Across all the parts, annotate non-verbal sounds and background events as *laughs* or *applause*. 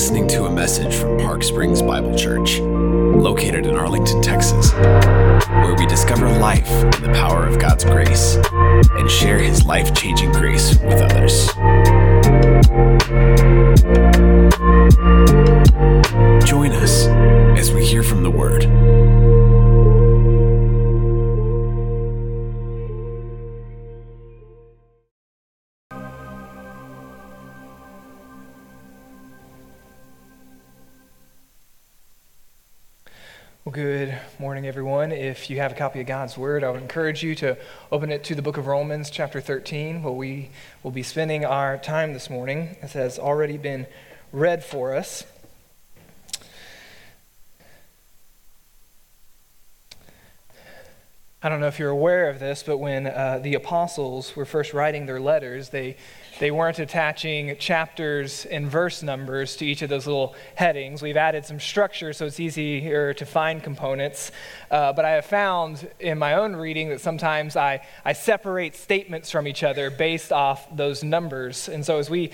listening to a message from Park Springs Bible Church, located in Arlington, Texas, where we discover life in the power of God's grace and share His life changing grace with others. Everyone. If you have a copy of God's Word, I would encourage you to open it to the book of Romans, chapter 13, where we will be spending our time this morning, as has already been read for us. I don't know if you're aware of this, but when uh, the apostles were first writing their letters, they, they weren't attaching chapters and verse numbers to each of those little headings. We've added some structure so it's easier to find components. Uh, but I have found in my own reading that sometimes I, I separate statements from each other based off those numbers. And so as we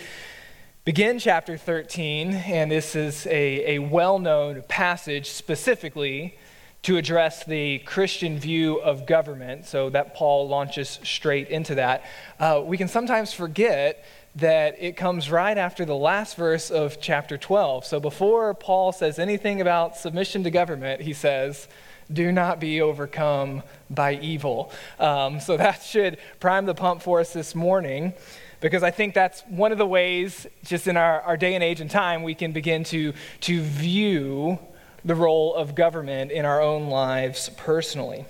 begin chapter 13, and this is a, a well known passage specifically to address the Christian view of government, so that Paul launches straight into that, uh, we can sometimes forget that it comes right after the last verse of chapter 12. So before Paul says anything about submission to government, he says, do not be overcome by evil. Um, so *laughs* that should prime the pump for us this morning because I think that's one of the ways, just in our, our day and age and time, we can begin to, to view the role of government in our own lives personally.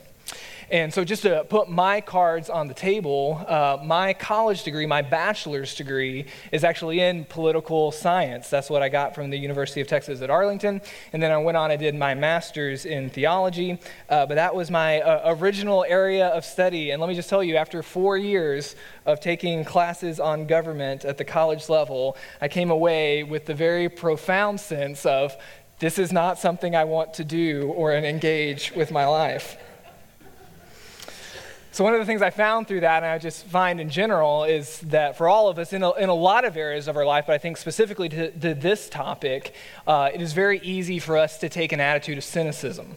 And so, just to put my cards on the table, uh, my college degree, my bachelor's degree, is actually in political science. That's what I got from the University of Texas at Arlington. And then I went on, and did my master's in theology. Uh, but that was my uh, original area of study. And let me just tell you, after four years of taking classes on government at the college level, I came away with the very profound sense of this is not something I want to do or engage with my life. So, one of the things I found through that, and I just find in general, is that for all of us, in a, in a lot of areas of our life, but I think specifically to, to this topic, uh, it is very easy for us to take an attitude of cynicism.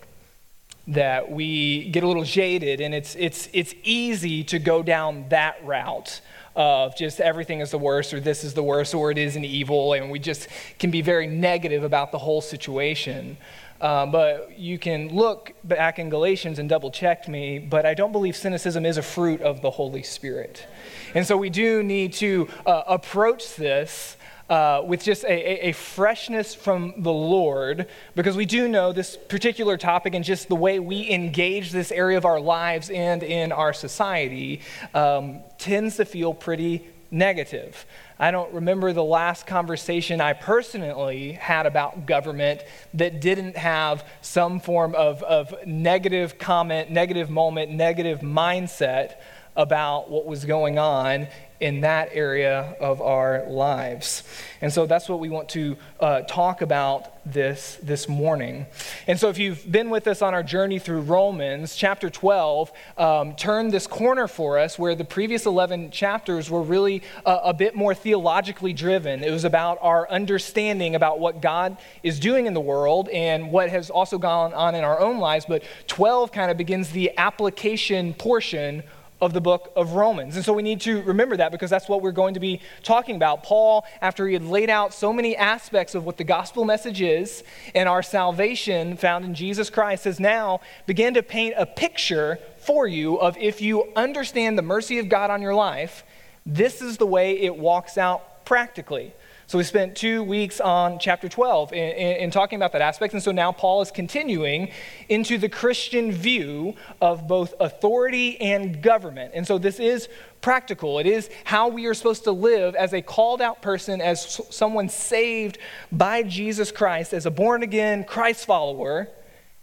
That we get a little jaded, and it's, it's, it's easy to go down that route of just everything is the worst, or this is the worst, or it is an evil, and we just can be very negative about the whole situation. Um, but you can look back in Galatians and double check me, but I don't believe cynicism is a fruit of the Holy Spirit. And so we do need to uh, approach this uh, with just a, a, a, freshness from the Lord, because we do know this particular topic and just the way we engage this area of our lives and in our society um, tends to feel pretty negative. I don't remember the last conversation I personally had about government that didn't have some form of, of negative comment, negative moment, negative mindset about what was going on in that area of our lives. And so that's what we want to uh, talk about this this morning. And so if you've been with us on our journey through Romans, chapter 12 um, turned this corner for us where the previous 11 chapters were really uh, a bit more theologically driven. It was about our understanding about what God is doing in the world and what has also gone on in our own lives. But 12 kind of begins the application portion of the book of Romans. And so we need to remember that because that's what we're going to be talking about. Paul, after he had laid out so many aspects of what the gospel message is and our salvation found in Jesus Christ, has now began to paint a picture for you of if you understand the mercy of God on your life, this is the way it walks out practically. So we spent two weeks on chapter 12 in, in, in, talking about that aspect. And so now Paul is continuing into the Christian view of both authority and government. And so this is practical. It is how we are supposed to live as a called out person, as someone saved by Jesus Christ, as a born again Christ follower.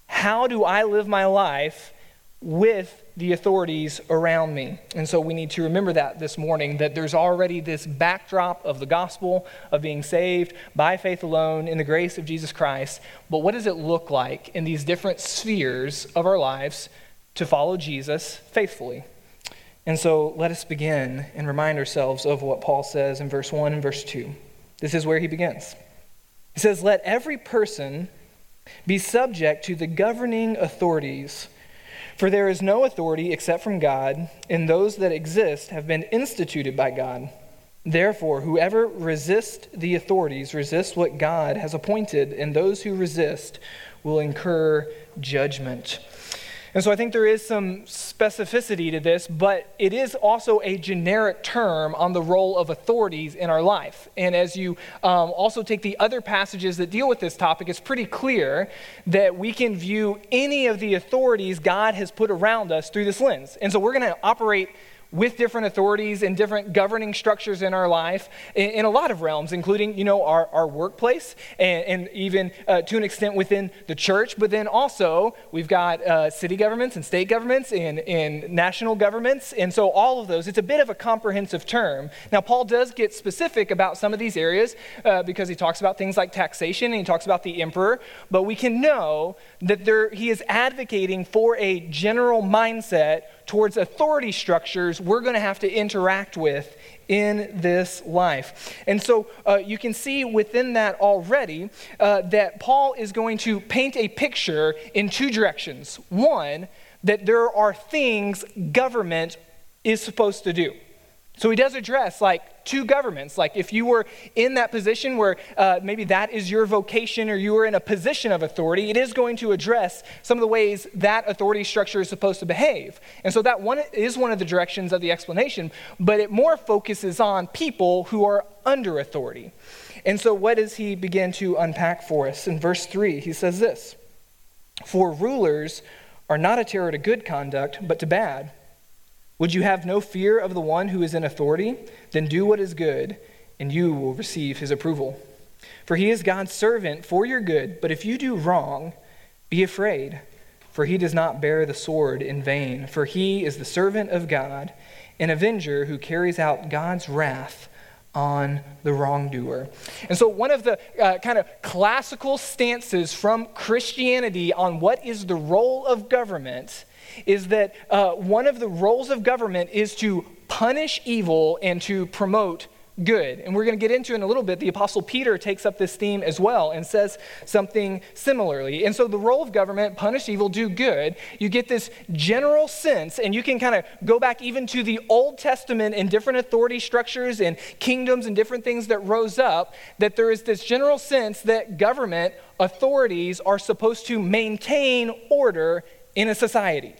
How do I live my life with the authorities around me. And so we need to remember that this morning that there's already this backdrop of the gospel of being saved by faith alone in the grace of Jesus Christ. But what does it look like in these different spheres of our lives to follow Jesus faithfully? And so let us begin and remind ourselves of what Paul says in verse 1 and verse 2. This is where he begins. He says, Let every person be subject to the governing authorities. For there is no authority except from God, and those that exist have been instituted by God. Therefore, whoever resists the authorities resists what God has appointed, and those who resist will incur judgment. And so I think there is some specificity to this, but it is also a generic term on the role of authorities in our life. And as you um, also take the other passages that deal with this topic, it's pretty clear that we can view any of the authorities God has put around us through this lens. And so we're going to operate with different authorities and different governing structures in our life in, in a lot of realms, including, you know, our, our workplace and, and even uh, to an extent within the church. But then also, we've got uh, city governments and state governments and, and national governments. And so all of those, it's a bit of a comprehensive term. Now, Paul does get specific about some of these areas uh, because he talks about things like taxation and he talks about the emperor. But we can know that there, he is advocating for a general mindset towards authority structures we're going to have to interact with in this life. And so uh, you can see within that already uh, that Paul is going to paint a picture in two directions. One, that there are things government is supposed to do. So he does address like two governments. Like if you were in that position where uh, maybe that is your vocation or you were in a position of authority, it is going to address some of the ways that authority structure is supposed to behave. And so that one is one of the directions of the explanation, but it more focuses on people who are under authority. And so what does he begin to unpack for us? In verse 3, he says this For rulers are not a terror to good conduct, but to bad. Would you have no fear of the one who is in authority? Then do what is good, and you will receive his approval. For he is God's servant for your good, but if you do wrong, be afraid, for he does not bear the sword in vain, for he is the servant of God, an avenger who carries out God's wrath on the wrongdoer. And so, one of the uh, kind of classical stances from Christianity on what is the role of government is that uh, one of the roles of government is to punish evil and to promote good. And we're going to get into in a little bit. The Apostle Peter takes up this theme as well and says something similarly. And so, the role of government, punish evil, do good, you get this general sense, and you can kind of go back even to the Old Testament and different authority structures and kingdoms and different things that rose up, that there is this general sense that government authorities are supposed to maintain order in a society.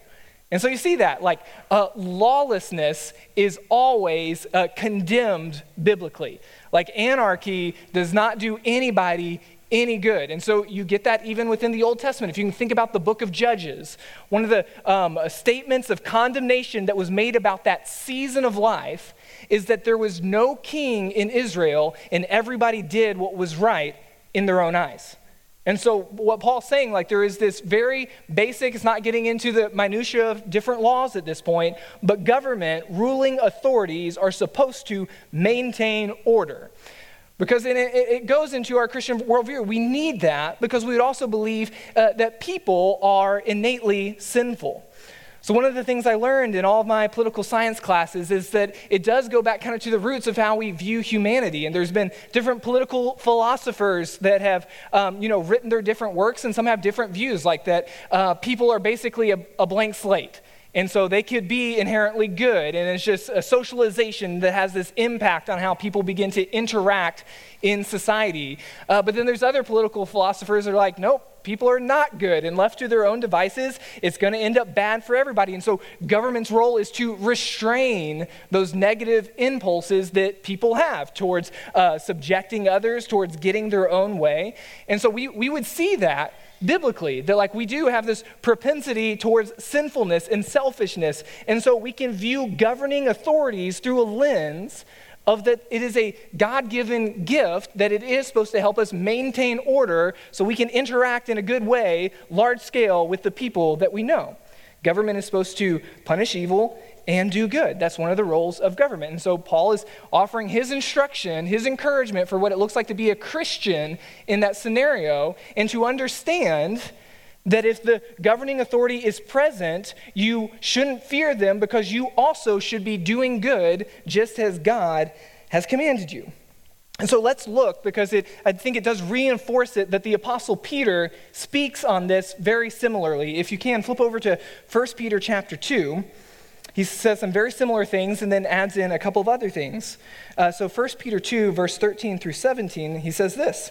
And so you see that, like, uh, lawlessness is always uh, condemned biblically. Like, anarchy does not do anybody any good. And so you get that even within the Old Testament. If you can think about the book of Judges, one of the um, statements of condemnation that was made about that season of life is that there was no king in Israel and everybody did what was right in their own eyes. And so, what Paul's saying, like, there is this very basic, it's not getting into the minutiae of different laws at this point, but government, ruling authorities are supposed to maintain order. Because it, it goes into our Christian worldview. We need that because we would also believe uh, that people are innately sinful. So, one of the things I learned in all of my political science classes is that it does go back kind of to the roots of how we view humanity. And there's been different political philosophers that have, um, you know, written their different works, and some have different views, like that uh, people are basically a, a blank slate. And so they could be inherently good. And it's just a socialization that has this impact on how people begin to interact in society. Uh, but then there's other political philosophers that are like, nope, people are not good. And left to their own devices, it's going to end up bad for everybody. And so government's role is to restrain those negative impulses that people have towards uh, subjecting others, towards getting their own way. And so we, we would see that biblically that like we do have this propensity towards sinfulness and selfishness and so we can view governing authorities through a lens of that it is a god-given gift that it is supposed to help us maintain order so we can interact in a good way large scale with the people that we know government is supposed to punish evil and do good. That's one of the roles of government. And so Paul is offering his instruction, his encouragement for what it looks like to be a Christian in that scenario and to understand that if the governing authority is present, you shouldn't fear them because you also should be doing good just as God has commanded you. And so let's look because it, I think it does reinforce it that the Apostle Peter speaks on this very similarly. If you can, flip over to 1 Peter chapter 2. He says some very similar things and then adds in a couple of other things. Uh, so 1 Peter 2, verse 13 through 17, he says this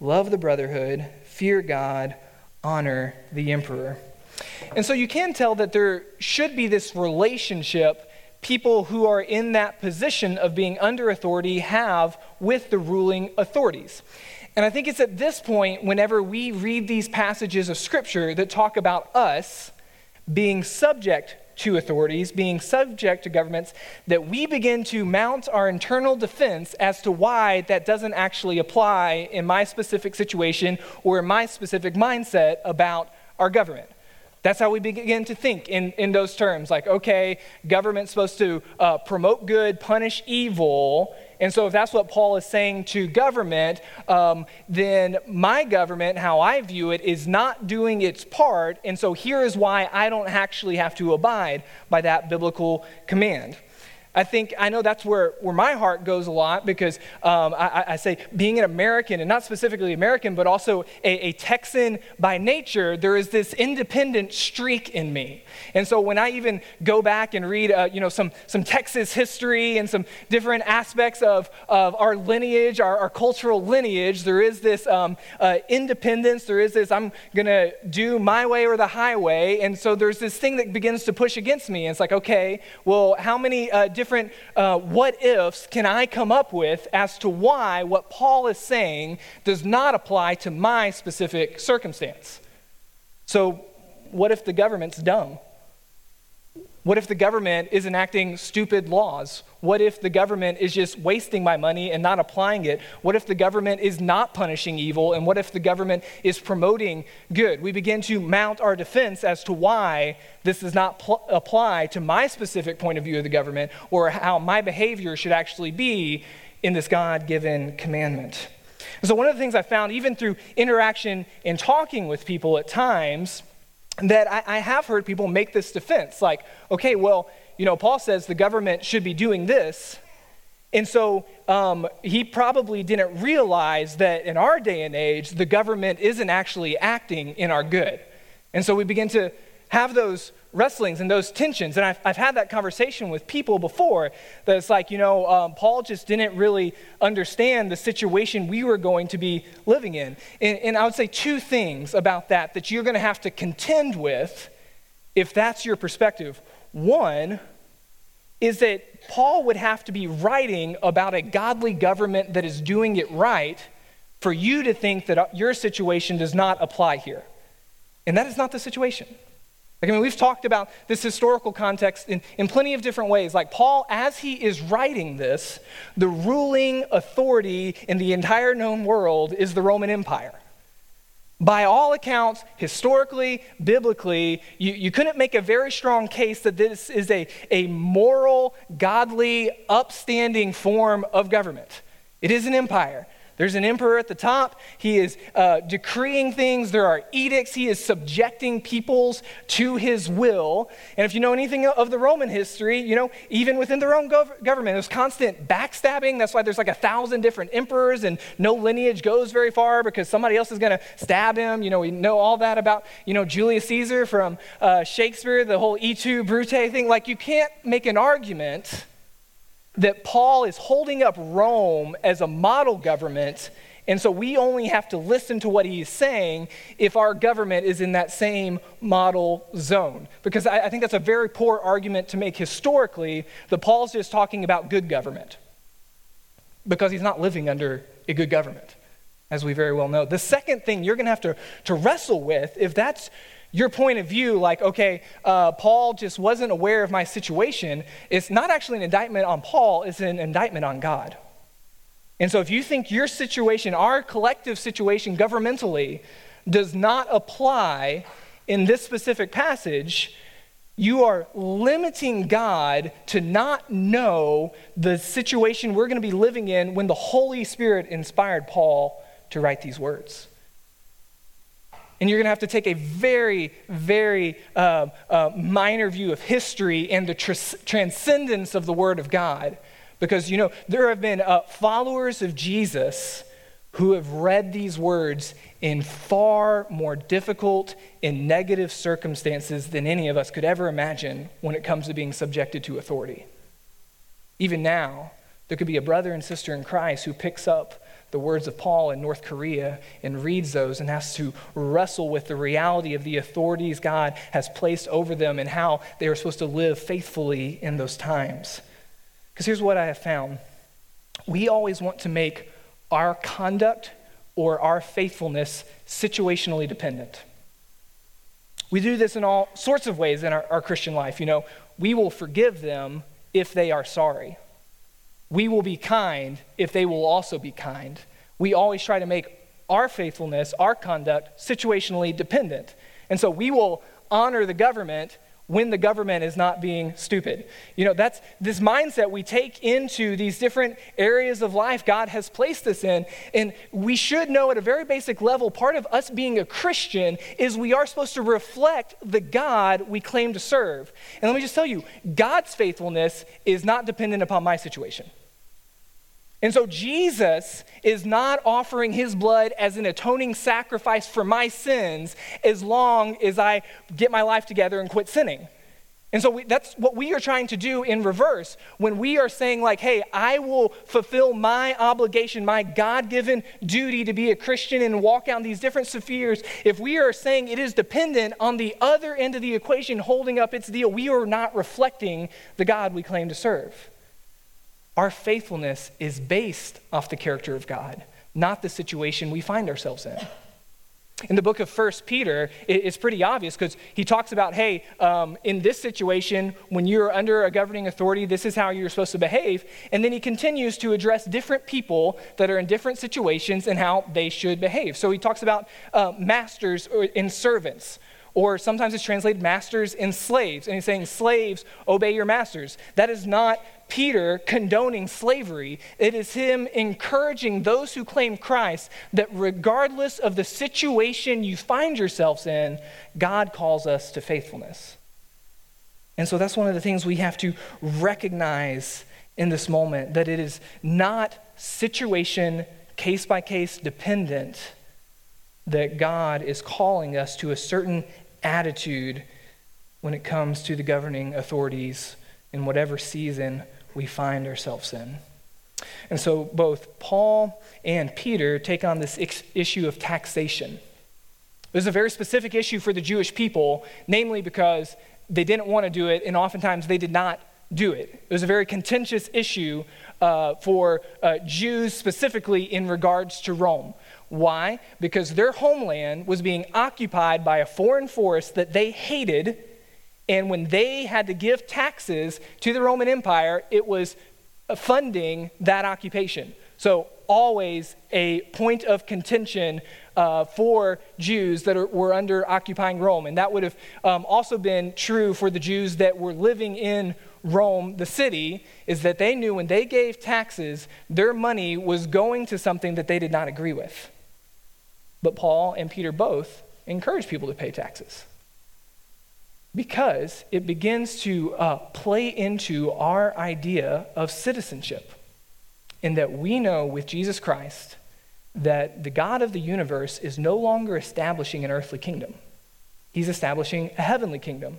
love the brotherhood, fear God, honor the emperor. And so you can tell that there should be this relationship people who are in that position of being under authority have with the ruling authorities. And I think it's at this point, whenever we read these passages of Scripture that talk about us being subject to authorities, being subject to governments, that we begin to mount our internal defense as to why that doesn't actually apply in my specific situation or in my specific mindset about our government. That's how we begin to think in, in those terms. Like, okay, government's supposed to uh, promote good, punish evil. And so, if that's what Paul is saying to government, um, then my government, how I view it, is not doing its part. And so, here is why I don't actually have to abide by that biblical command. I think, I know that's where, where my heart goes a lot because um, I, I, say being an American, and not specifically American, but also a, a, Texan by nature, there is this independent streak in me. And so when I even go back and read, uh, you know, some, some Texas history and some different aspects of, of our lineage, our, our cultural lineage, there is this um, uh, independence, there is this, I'm going to do my way or the highway. And so there's this thing that begins to push against me. And it's like, okay, well, how many uh, different uh, what ifs can I come up with as to why what Paul is saying does not apply to my specific circumstance? So, what if the government's dumb? What if the government is enacting stupid laws? What if the government is just wasting my money and not applying it? What if the government is not punishing evil? And what if the government is promoting good? We begin to mount our defense as to why this does not pl- apply to my specific point of view of the government or how my behavior should actually be in this God given commandment. And so, one of the things I found, even through interaction and talking with people at times, that I, I, have heard people make this defense like, okay, well, you know, Paul says the government should be doing this. And so um, he probably didn't realize that in our day and age, the government isn't actually acting in our good. And so we begin to have those wrestlings and those tensions. And I've, I've had that conversation with people before that it's like, you know, um, Paul just didn't really understand the situation we were going to be living in. And, and I would say two things about that that you're going to have to contend with if that's your perspective. One is that Paul would have to be writing about a godly government that is doing it right for you to think that your situation does not apply here. And that is not the situation. Like, I mean, we've talked about this historical context in, in plenty of different ways. Like, Paul, as he is writing this, the ruling authority in the entire known world is the Roman Empire. By all accounts, historically, biblically, you, you couldn't make a very strong case that this is a, a moral, godly, upstanding form of government. It is an empire. There's an emperor at the top. He is uh, decreeing things. There are edicts. He is subjecting peoples to his will. And if you know anything of the Roman history, you know, even within their own gov- government, there's constant backstabbing. That's why there's like a thousand different emperors and no lineage goes very far because somebody else is going to stab him. You know, we know all that about, you know, Julius Caesar from uh, Shakespeare, the whole et tu Brute thing. Like, you can't make an argument that Paul is holding up Rome as a model government, and so we only have to listen to what he's saying if our government is in that same model zone. Because I, I think that's a very poor argument to make historically that Paul's just talking about good government, because he's not living under a good government, as we very well know. The second thing you're going to have to wrestle with, if that's your point of view, like, okay, uh, Paul just wasn't aware of my situation, it's not actually an indictment on Paul, it's an indictment on God. And so if you think your situation, our collective situation governmentally, does not apply in this specific passage, you are limiting God to not know the situation we're going to be living in when the Holy Spirit inspired Paul to write these words. And you're going to have to take a very, very uh, uh, minor view of history and the tr- transcendence of the Word of God. Because, you know, there have been uh, followers of Jesus who have read these words in far more difficult and negative circumstances than any of us could ever imagine when it comes to being subjected to authority. Even now, there could be a brother and sister in Christ who picks up the words of Paul in North Korea and reads those and has to wrestle with the reality of the authorities God has placed over them and how they are supposed to live faithfully in those times. Because here's what I have found we always want to make our conduct or our faithfulness situationally dependent. We do this in all sorts of ways in our, our Christian life. You know, we will forgive them if they are sorry. We will be kind if they will also be kind. We always try to make our faithfulness, our conduct, situationally dependent. And so we will honor the government when the government is not being stupid. You know, that's this mindset we take into these different areas of life God has placed us in. And we should know at a very basic level, part of us being a Christian is we are supposed to reflect the God we claim to serve. And let me just tell you, God's faithfulness is not dependent upon my situation. And so Jesus is not offering his blood as an atoning sacrifice for my sins as long as I get my life together and quit sinning. And so we, that's what we are trying to do in reverse when we are saying, like, hey, I will fulfill my obligation, my God given duty to be a Christian and walk out these different spheres. If we are saying it is dependent on the other end of the equation holding up its deal, we are not reflecting the God we claim to serve. Our faithfulness is based off the character of God, not the situation we find ourselves in. In the book of First Peter, it's pretty obvious because he talks about, hey, um, in this situation, when you're under a governing authority, this is how you're supposed to behave. And then he continues to address different people that are in different situations and how they should behave. So he talks about uh, masters and servants. Or sometimes it's translated masters and slaves. And he's saying, slaves, obey your masters. That is not Peter condoning slavery. It is him encouraging those who claim Christ that regardless of the situation you find yourselves in, God calls us to faithfulness. And so that's one of the things we have to recognize in this moment that it is not situation, case by case dependent, that God is calling us to a certain attitude when it comes to the governing authorities in whatever season we find ourselves in. And so both Paul and Peter take on this issue of taxation. This is a very specific issue for the Jewish people, namely because they didn't want to do it, and oftentimes they did not do it. It was a very contentious issue uh, for uh, Jews specifically in regards to Rome. Why? Because their homeland was being occupied by a foreign force that they hated. And when they had to give taxes to the Roman Empire, it was funding that occupation. So, always a point of contention uh, for Jews that are, were under occupying Rome. And that would have um, also been true for the Jews that were living in Rome, the city, is that they knew when they gave taxes, their money was going to something that they did not agree with. But Paul and Peter both encourage people to pay taxes because it begins to uh, play into our idea of citizenship. In that we know with Jesus Christ that the God of the universe is no longer establishing an earthly kingdom, He's establishing a heavenly kingdom.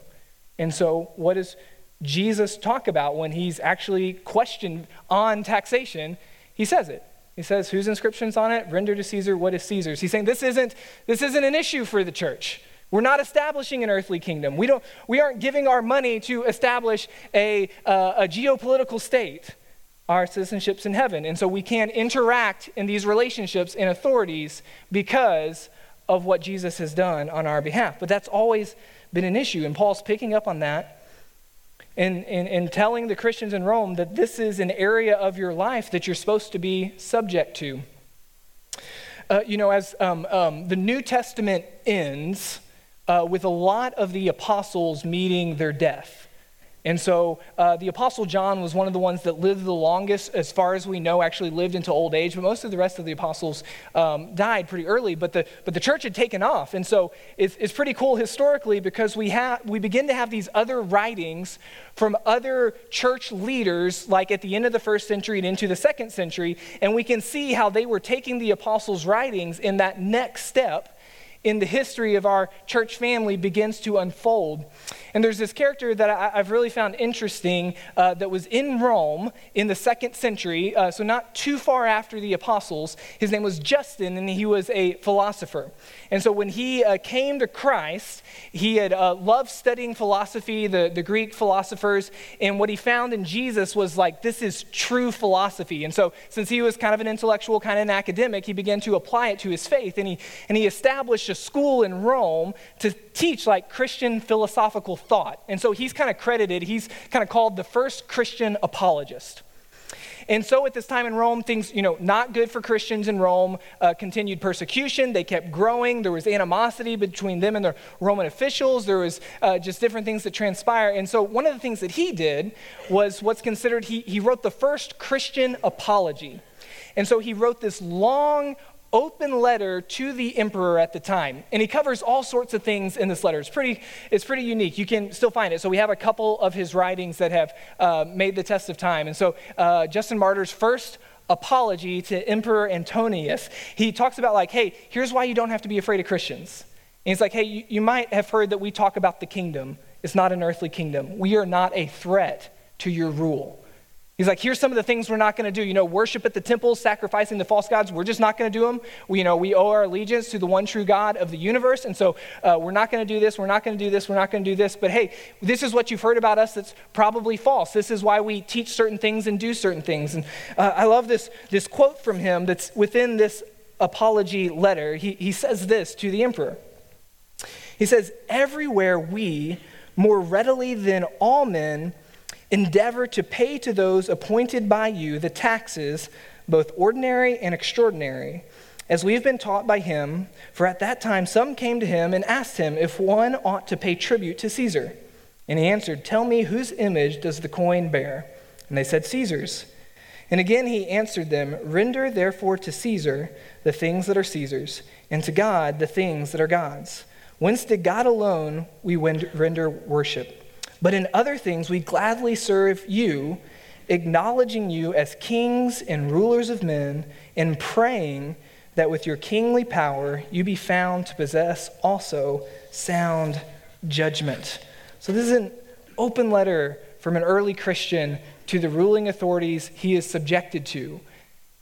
And so, what does Jesus talk about when he's actually questioned on taxation? He says it. He says, whose inscription's on it? Render to Caesar what is Caesar's. He's saying this isn't, this isn't an issue for the church. We're not establishing an earthly kingdom. We, don't, we aren't giving our money to establish a, uh, a geopolitical state. Our citizenship's in heaven. And so we can interact in these relationships and authorities because of what Jesus has done on our behalf. But that's always been an issue. And Paul's picking up on that and, and, and telling the Christians in Rome that this is an area of your life that you're supposed to be subject to. Uh, you know, as um, um, the New Testament ends uh, with a lot of the apostles meeting their death. And so uh, the Apostle John was one of the ones that lived the longest, as far as we know, actually lived into old age. But most of the rest of the apostles um, died pretty early. But the, but the church had taken off. And so it's, it's pretty cool historically because we, have, we begin to have these other writings from other church leaders, like at the end of the first century and into the second century. And we can see how they were taking the apostles' writings in that next step in the history of our church family begins to unfold. And there's this character that I, have really found interesting uh, that was in Rome in the second century, uh, so not too far after the apostles. His name was Justin, and he was a philosopher. And so when he uh, came to Christ, he had uh, loved studying philosophy, the, the Greek philosophers, and what he found in Jesus was like, this is true philosophy. And so since he was kind of an intellectual, kind of an academic, he began to apply it to his faith, and he, and he established a school in Rome to teach like Christian philosophical thought. And so he's kind of credited, he's kind of called the first Christian apologist. And so at this time in Rome, things, you know, not good for Christians in Rome, uh, continued persecution. They kept growing. There was animosity between them and the Roman officials. There was uh, just different things that transpire. And so one of the things that he did was what's considered, he, he wrote the first Christian apology. And so he wrote this long, open letter to the emperor at the time. And he covers all sorts of things in this letter. It's pretty, it's pretty unique. You can still find it. So we have a couple of his writings that have uh, made the test of time. And so uh, Justin Martyr's first apology to Emperor Antonius, he talks about, like, hey, here's why you don't have to be afraid of Christians. And he's like, hey, you, you might have heard that we talk about the kingdom. It's not an earthly kingdom. We are not a threat to your rule. He's like, here's some of the things we're not going to do. You know, worship at the temples, sacrificing the false gods. We're just not going to do them. We, you know, we owe our allegiance to the one true God of the universe. And so uh, we're not going to do this. We're not going to do this. We're not going to do this. But hey, this is what you've heard about us that's probably false. This is why we teach certain things and do certain things. And uh, I love this, this quote from him that's within this apology letter. He, he says this to the emperor. He says, Everywhere we, more readily than all men, Endeavor to pay to those appointed by you the taxes, both ordinary and extraordinary, as we have been taught by him. For at that time some came to him and asked him if one ought to pay tribute to Caesar. And he answered, Tell me, whose image does the coin bear? And they said, Caesar's. And again he answered them, Render therefore to Caesar the things that are Caesar's, and to God the things that are God's. Whence did God alone we render worship? But in other things, we gladly serve you, acknowledging you as kings and rulers of men, and praying that with your kingly power you be found to possess also sound judgment. So, this is an open letter from an early Christian to the ruling authorities he is subjected to.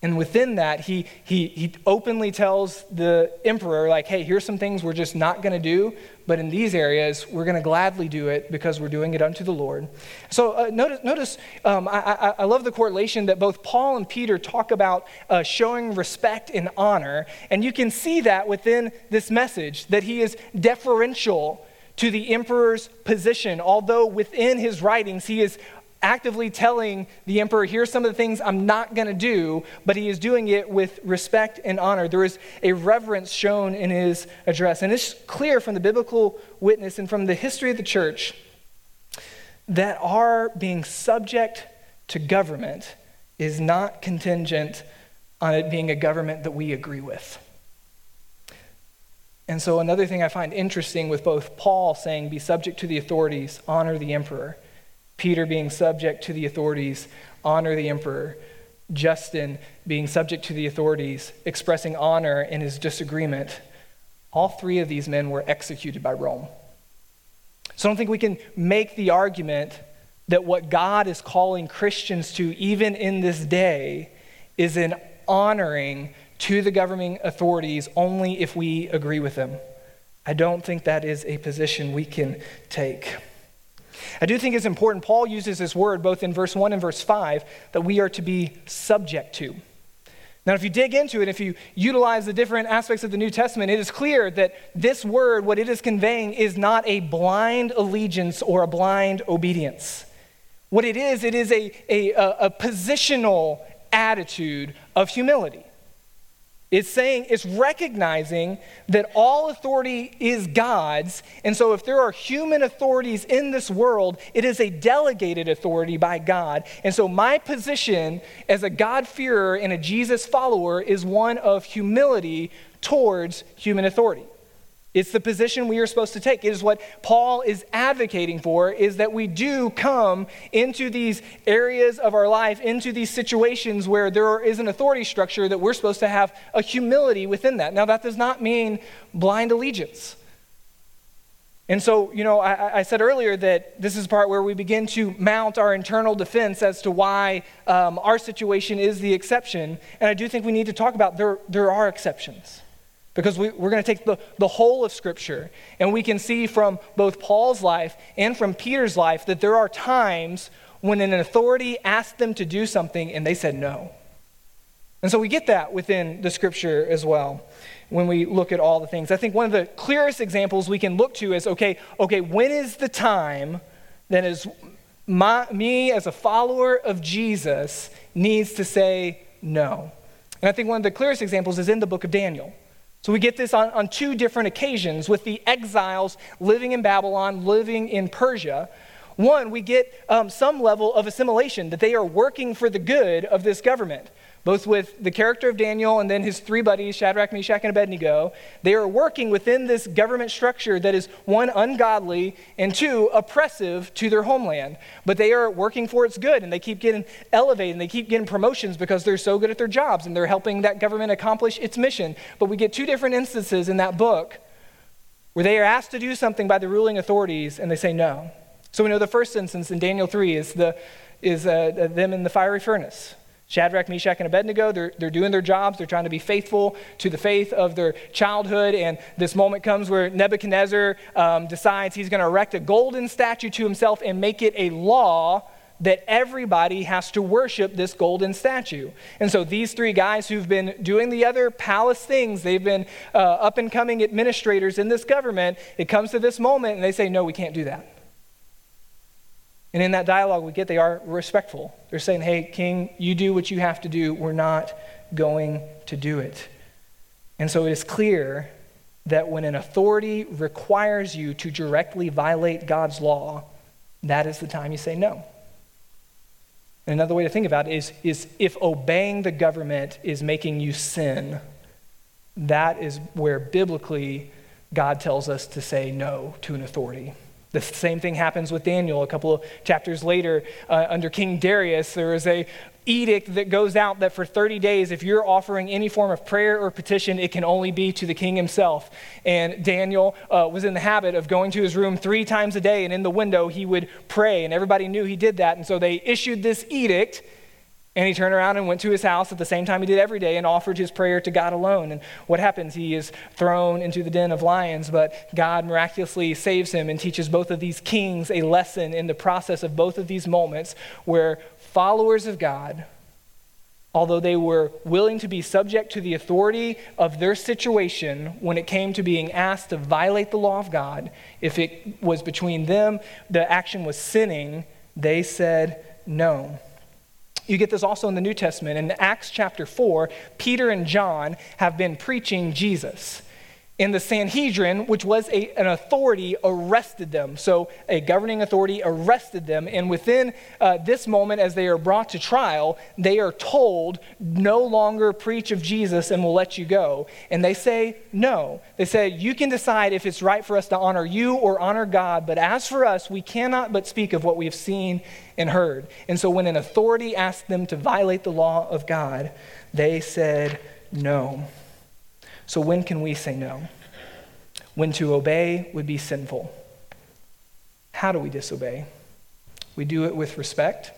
And within that, he, he, he openly tells the emperor, like, hey, here's some things we're just not going to do, but in these areas, we're going to gladly do it because we're doing it unto the Lord. So uh, notice, notice um, I, I, I, love the correlation that both Paul and Peter talk about uh, showing respect and honor. And you can see that within this message, that he is deferential to the emperor's position, although within his writings, he is actively telling the emperor, here's some of the things I'm not going to do, but he is doing it with respect and honor. There is a reverence shown in his address. And it's clear from the biblical witness and from the history of the church that our being subject to government is not contingent on it being a government that we agree with. And so, another thing I find interesting with both Paul saying, be subject to the authorities, honor the emperor Peter being subject to the authorities, honor the emperor. Justin being subject to the authorities, expressing honor in his disagreement. All three of these men were executed by Rome. So I don't think we can make the argument that what God is calling Christians to, even in this day, is an honoring to the governing authorities only if we agree with them. I don't think that is a position we can take. I do think it's important. Paul uses this word both in verse 1 and verse 5 that we are to be subject to. Now, if you dig into it, if you utilize the different aspects of the New Testament, it is clear that this word, what it is conveying, is not a blind allegiance or a blind obedience. What it is, it is a, a, a positional attitude of humility. It's saying, it's recognizing that all authority is God's. And so, if there are human authorities in this world, it is a delegated authority by God. And so, my position as a God-fearer and a Jesus follower is one of humility towards human authority. It's the position we are supposed to take. It is what Paul is advocating for is that we do come into these areas of our life, into these situations where there is an authority structure that we're supposed to have a humility within that. Now that does not mean blind allegiance. And so, you know, I, I, said earlier that this is part where we begin to mount our internal defense as to why um, our situation is the exception. And I do think we need to talk about there, there are exceptions. Because we, are going to take the, the whole of Scripture, and we can see from both Paul's life and from Peter's life that there are times when an authority asked them to do something and they said no. And so we get that within the Scripture as well when we look at all the things. I think one of the clearest examples we can look to is okay, okay, when is the time that is my, me as a follower of Jesus needs to say no? And I think one of the clearest examples is in the book of Daniel. So we get this on, on two different occasions with the exiles living in Babylon, living in Persia. One, we get um, some level of assimilation, that they are working for the good of this government both with the character of Daniel and then his three buddies, Shadrach, Meshach, and Abednego. They are working within this government structure that is one, ungodly, and two, oppressive to their homeland. But they are working for its good, and they keep getting elevated, and they keep getting promotions because they're so good at their jobs, and they're helping that government accomplish its mission. But we get two different instances in that book where they are asked to do something by the ruling authorities, and they say no. So we know the first instance in Daniel 3 is, the, is uh, them in the fiery furnace. Shadrach, Meshach, and Abednego, they're, they're doing their jobs. They're trying to be faithful to the faith of their childhood. And this moment comes where Nebuchadnezzar um, decides he's going to erect a golden statue to himself and make it a law that everybody has to worship this golden statue. And so these three guys who've been doing the other palace things, they've been uh, up and coming administrators in this government, it comes to this moment and they say, no, we can't do that. And in that dialogue we get, they are respectful. They're saying, hey, King, you do what you have to do. We're not going to do it. And so it is clear that when an authority requires you to directly violate God's law, that is the time you say no. And another way to think about it is, is if obeying the government is making you sin, that is where biblically God tells us to say no to an authority. The same thing happens with Daniel. A couple of chapters later, uh, under King Darius, there is a edict that goes out that for 30 days, if you're offering any form of prayer or petition, it can only be to the king himself. And Daniel uh, was in the habit of going to his room three times a day, and in the window, he would pray, and everybody knew he did that. And so they issued this edict and he turned around and went to his house at the same time he did every day and offered his prayer to God alone. And what happens? He is thrown into the den of lions, but God miraculously saves him and teaches both of these kings a lesson in the process of both of these moments where followers of God, although they were willing to be subject to the authority of their situation when it came to being asked to violate the law of God, if it was between them, the action was sinning, they said no. You get this also in the New Testament. In Acts chapter 4, Peter and John have been preaching Jesus. In the Sanhedrin, which was a, an authority, arrested them. So, a governing authority arrested them. And within uh, this moment, as they are brought to trial, they are told, no longer preach of Jesus and we'll let you go. And they say, no. They say, you can decide if it's right for us to honor you or honor God. But as for us, we cannot but speak of what we have seen and heard. And so when an authority asked them to violate the law of God, they said no. So when can we say no? When to obey would be sinful. How do we disobey? We do it with respect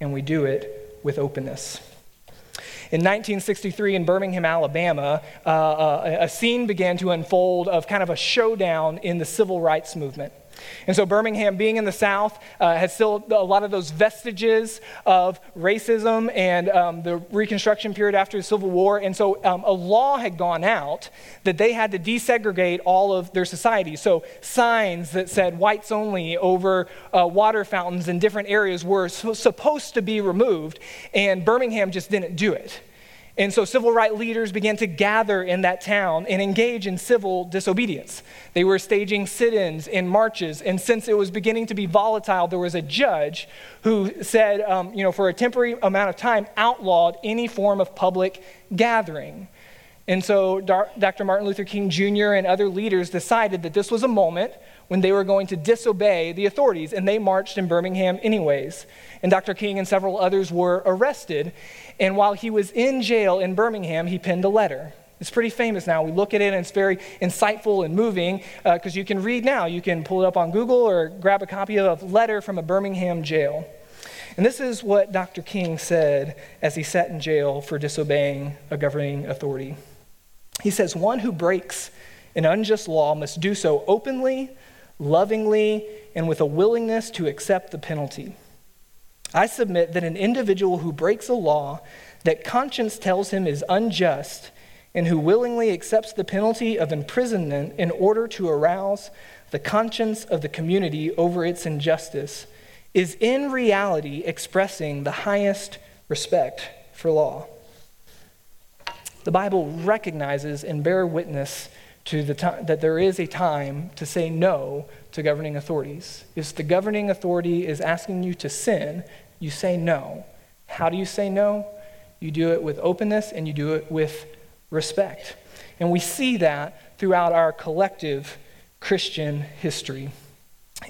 and we do it with openness. In 1963, in Birmingham, Alabama, uh, uh, a scene began to unfold of kind of a showdown in the civil rights movement. And so, Birmingham, being in the South, uh, has still a lot of those vestiges of racism and um, the Reconstruction period after the Civil War. And so, um, a law had gone out that they had to desegregate all of their society. So, signs that said whites only over uh, water fountains in different areas were supposed to be removed, and Birmingham just didn't do it. And so civil rights leaders began to gather in that town and engage in civil disobedience. They were staging sit ins and marches. And since it was beginning to be volatile, there was a judge who said, um, you know, for a temporary amount of time, outlawed any form of public gathering. And so Dr. Martin Luther King Jr. and other leaders decided that this was a moment when they were going to disobey the authorities, and they marched in Birmingham anyways. And Dr. King and several others were arrested. And while he was in jail in Birmingham, he penned a letter. It's pretty famous now. We look at it and it's very insightful and moving because uh, you can read now. You can pull it up on Google or grab a copy of a letter from a Birmingham jail. And this is what Dr. King said as he sat in jail for disobeying a governing authority. He says, One who breaks an unjust law must do so openly lovingly, and with a willingness to accept the penalty. I submit that an individual who breaks a law that conscience tells him is unjust and who willingly accepts the penalty of imprisonment in order to arouse the conscience of the community over its injustice is in reality expressing the highest respect for law. The Bible recognizes and bear witness to the that there is a time to say no to governing authorities. If the governing authority is asking you to sin, you say no. How do you say no? You do it with openness and you do it with respect. And we see that throughout our collective Christian history.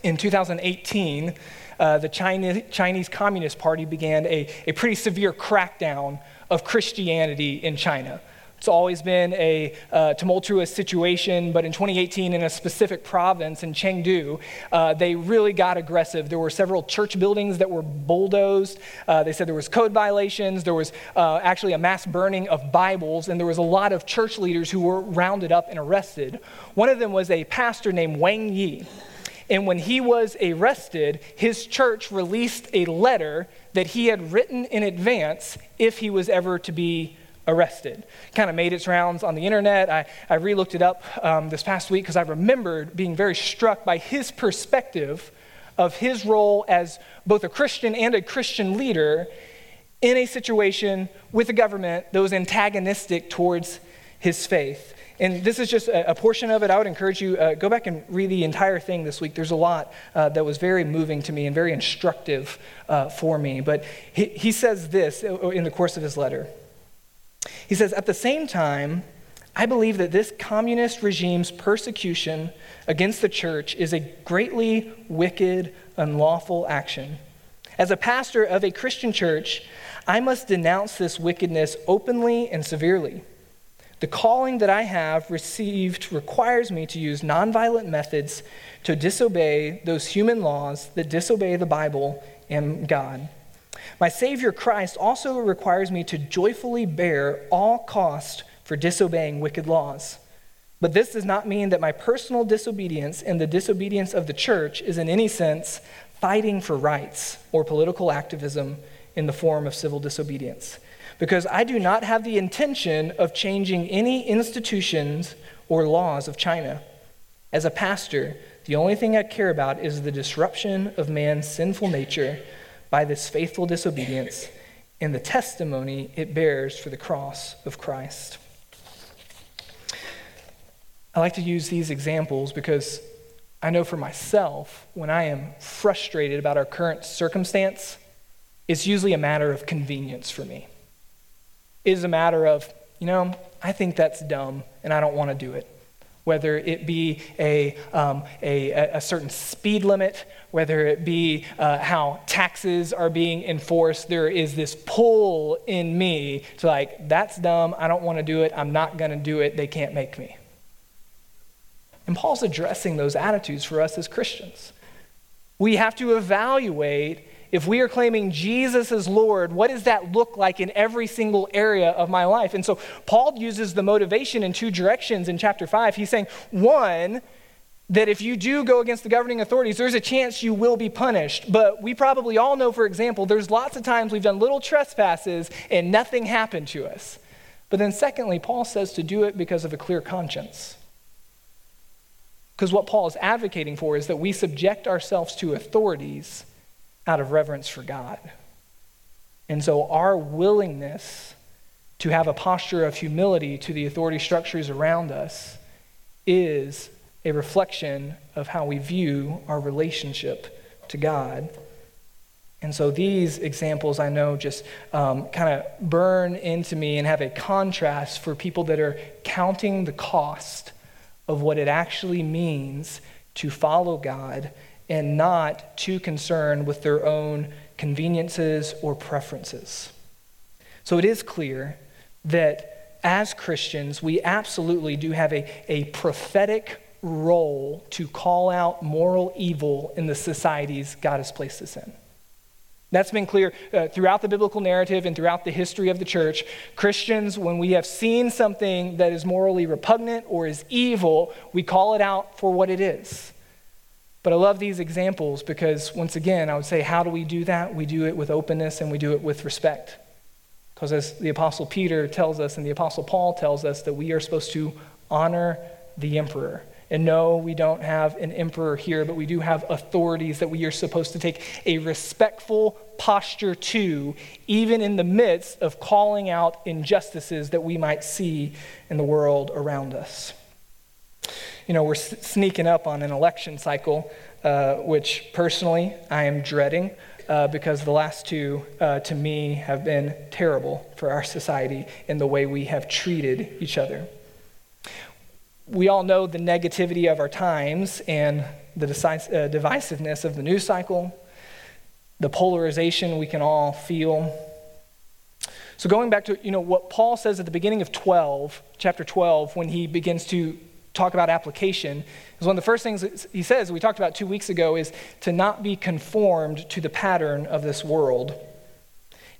In 2018, uh, the Chinese, Chinese Communist Party began a, a pretty severe crackdown of Christianity in China. It's always been a uh, tumultuous situation, but in 2018, in a specific province in Chengdu, uh, they really got aggressive. There were several church buildings that were bulldozed. Uh, they said there was code violations. There was uh, actually a mass burning of Bibles, and there was a lot of church leaders who were rounded up and arrested. One of them was a pastor named Wang Yi. And when he was arrested, his church released a letter that he had written in advance if he was ever to be arrested. Kind of made its rounds on the internet. I, I re looked it up um, this past week because I remembered being very struck by his perspective of his role as both a Christian and a Christian leader in a situation with a government that was antagonistic towards his faith. And this is just a, a portion of it. I would encourage you uh, go back and read the entire thing this week. There's a lot uh, that was very moving to me and very instructive uh, for me. But he, he says this in the course of his letter. He says, At the same time, I believe that this communist regime's persecution against the church is a greatly wicked, unlawful action. As a pastor of a Christian church, I must denounce this wickedness openly and severely. The calling that I have received requires me to use nonviolent methods to disobey those human laws that disobey the Bible and God. My Savior Christ also requires me to joyfully bear all cost for disobeying wicked laws. But this does not mean that my personal disobedience and the disobedience of the church is in any sense fighting for rights or political activism in the form of civil disobedience. Because I do not have the intention of changing any institutions or laws of China. As a pastor, the only thing I care about is the disruption of man's sinful nature by this faithful disobedience and the testimony it bears for the cross of Christ. I like to use these examples because I know for myself, when I am frustrated about our current circumstance, it's usually a matter of convenience for me. It is a matter of, you know, I think that's dumb and I don't want to do it whether it be a, um, a, a, certain speed limit, whether it be uh, how taxes are being enforced, there is this pull in me to like, that's dumb, I don't want to do it, I'm not going to do it, they can't make me. And Paul's addressing those attitudes for us as Christians. We have to evaluate if we are claiming Jesus as Lord, what does that look like in every single area of my life? And so Paul uses the motivation in two directions in chapter 5. He's saying, one, that if you do go against the governing authorities, there's a chance you will be punished. But we probably all know, for example, there's lots of times we've done little trespasses and nothing happened to us. But then, secondly, Paul says to do it because of a clear conscience. Because what Paul is advocating for is that we subject ourselves to authorities out of reverence for God. And so, our willingness to have a posture of humility to the authority structures around us is a reflection of how we view our relationship to God. And so these examples I know just um, kind of burn into me and have a contrast for people that are counting the cost of what it actually means to follow God and not too concerned with their own conveniences or preferences. So it is clear that as Christians, we absolutely do have a, a prophetic role to call out moral evil in the societies God has placed us in. That's been clear uh, throughout the biblical narrative and throughout the history of the church. Christians, when we have seen something that is morally repugnant or is evil, we call it out for what it is. But I love these examples because, once again, I would say, how do we do that? We do it with openness and we do it with respect. Because, as the Apostle Peter tells us and the Apostle Paul tells us, that we are supposed to honor the emperor. And no, we don't have an emperor here, but we do have authorities that we are supposed to take a respectful posture to, even in the midst of calling out injustices that we might see in the world around us. You know, we're sneaking up on an election cycle, uh, which personally I am dreading. Uh, because the last two, uh, to me, have been terrible for our society in the way we have treated each other we all know the negativity of our times and the uh, divisiveness of the news cycle, the polarization we can all feel. So going back to you know what Paul says at the beginning of 12, chapter 12, when he begins to talk about application, is one of the first things he says, we talked about two weeks ago, is to not be conformed to the pattern of this world.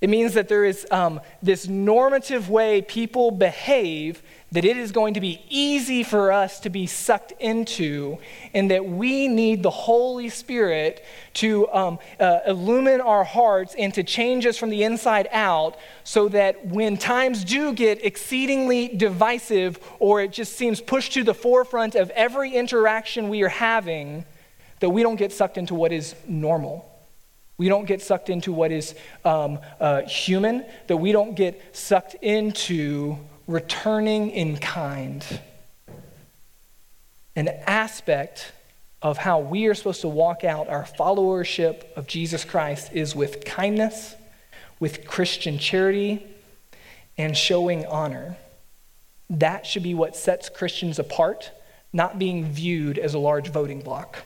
It means that there is um, this normative way people behave that it is going to be easy for us to be sucked into, and that we need the Holy Spirit to um, uh, illumine our hearts and to change us from the inside out, so that when times do get exceedingly divisive or it just seems pushed to the forefront of every interaction we are having, that we don't get sucked into what is normal. We don't get sucked into what is um, uh, human, that we don't get sucked into returning in kind. An aspect of how we are supposed to walk out our followership of Jesus Christ is with kindness, with Christian charity, and showing honor. That should be what sets Christians apart, not being viewed as a large voting bloc.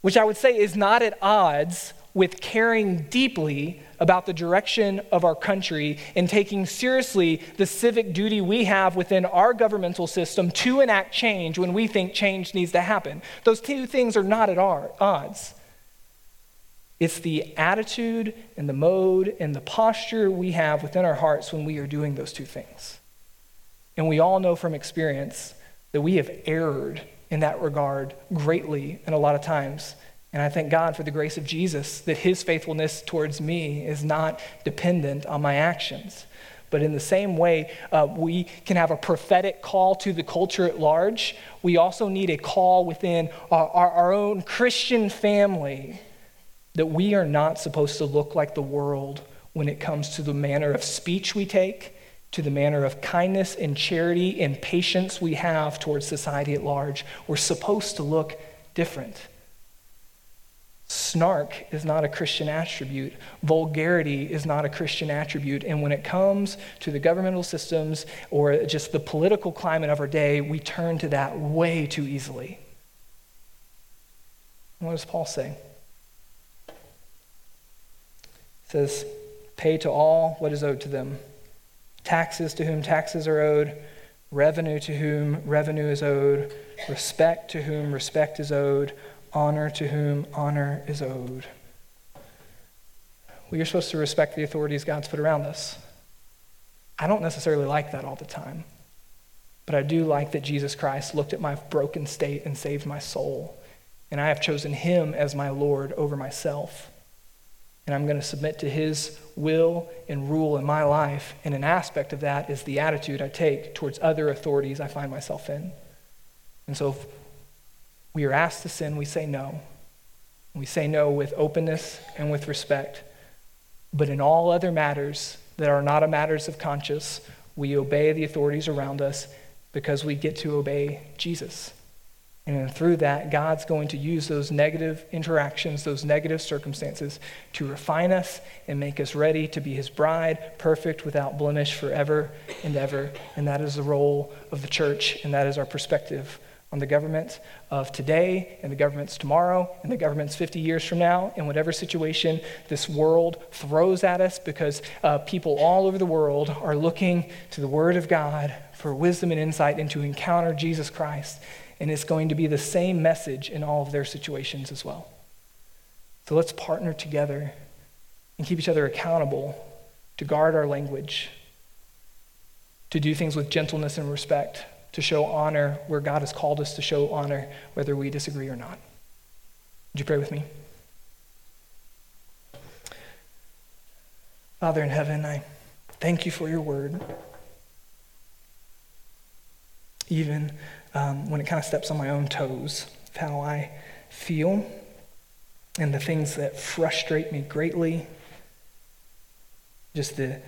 Which I would say is not at odds with caring deeply about the direction of our country and taking seriously the civic duty we have within our governmental system to enact change when we think change needs to happen. Those two things are not at our odds. It's the attitude and the mode and the posture we have within our hearts when we are doing those two things. And we all know from experience that we have erred in that regard greatly and a lot of times. And I thank God for the grace of Jesus that his faithfulness towards me is not dependent on my actions. But in the same way, uh, we can have a prophetic call to the culture at large. We also need a call within our, our, our own Christian family that we are not supposed to look like the world when it comes to the manner of speech we take, to the manner of kindness and charity and patience we have towards society at large. We're supposed to look different. Snark is not a Christian attribute. Vulgarity is not a Christian attribute. And when it comes to the governmental systems or just the political climate of our day, we turn to that way too easily. What does Paul say? He says, Pay to all what is owed to them taxes to whom taxes are owed, revenue to whom revenue is owed, respect to whom respect is owed honor to whom honor is owed. We are supposed to respect the authorities God's put around us. I don't necessarily like that all the time. But I do like that Jesus Christ looked at my broken state and saved my soul. And I have chosen him as my Lord over myself. And I'm going to submit to his will and rule in my life. And an aspect of that is the attitude I take towards other authorities I find myself in. And so if we are asked to sin, we say no. We say no with openness and with respect. But in all other matters that are not a matters of conscience, we obey the authorities around us because we get to obey Jesus. And through that, God's going to use those negative interactions, those negative circumstances, to refine us and make us ready to be His bride, perfect, without blemish, forever and ever. And that is the role of the church, and that is our perspective on the government of today and the governments tomorrow and the governments 50 years from now in whatever situation this world throws at us because uh, people all over the world are looking to the Word of God for wisdom and insight and to encounter Jesus Christ. And it's going to be the same message in all of their situations as well. So let's partner together and keep each other accountable to guard our language, to do things with gentleness and respect to show honor where God has called us to show honor, whether we disagree or not. Would you pray with me? Father in heaven, I thank you for your word. Even um, when it kind of steps on my own toes, of how I feel and the things that frustrate me greatly. Just the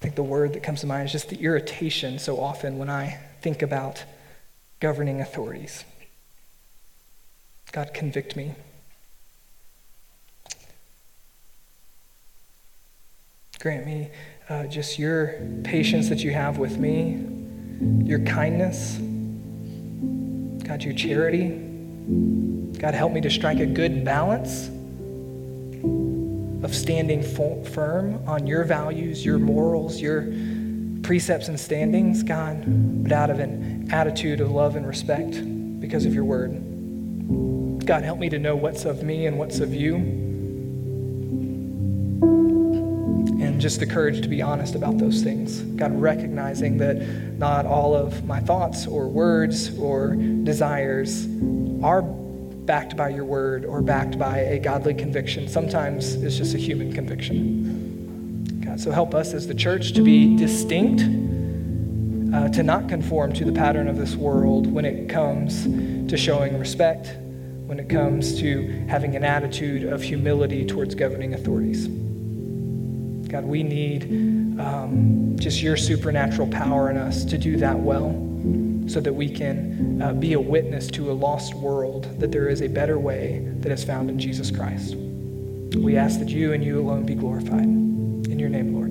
I think the word that comes to mind is just the irritation so often when I think about governing authorities. God, convict me. Grant me uh, just your patience that you have with me, your kindness, God, your charity. God, help me to strike a good balance of standing firm on your values, your morals, your precepts and standings, God, but out of an attitude of love and respect because of your word. God, help me to know what's of me and what's of you. And just the courage to be honest about those things. God, recognizing that not all of my thoughts or words or desires are backed by your word or backed by a godly conviction. Sometimes it's just a human conviction. God, so help us as the church to be distinct, uh, to not conform to the pattern of this world when it comes to showing respect, when it comes to having an attitude of humility towards governing authorities. God, we need um, just your supernatural power in us to do that well so that we can uh, be a witness to a lost world that there is a better way that is found in Jesus Christ. We ask that you and you alone be glorified. In your name, Lord.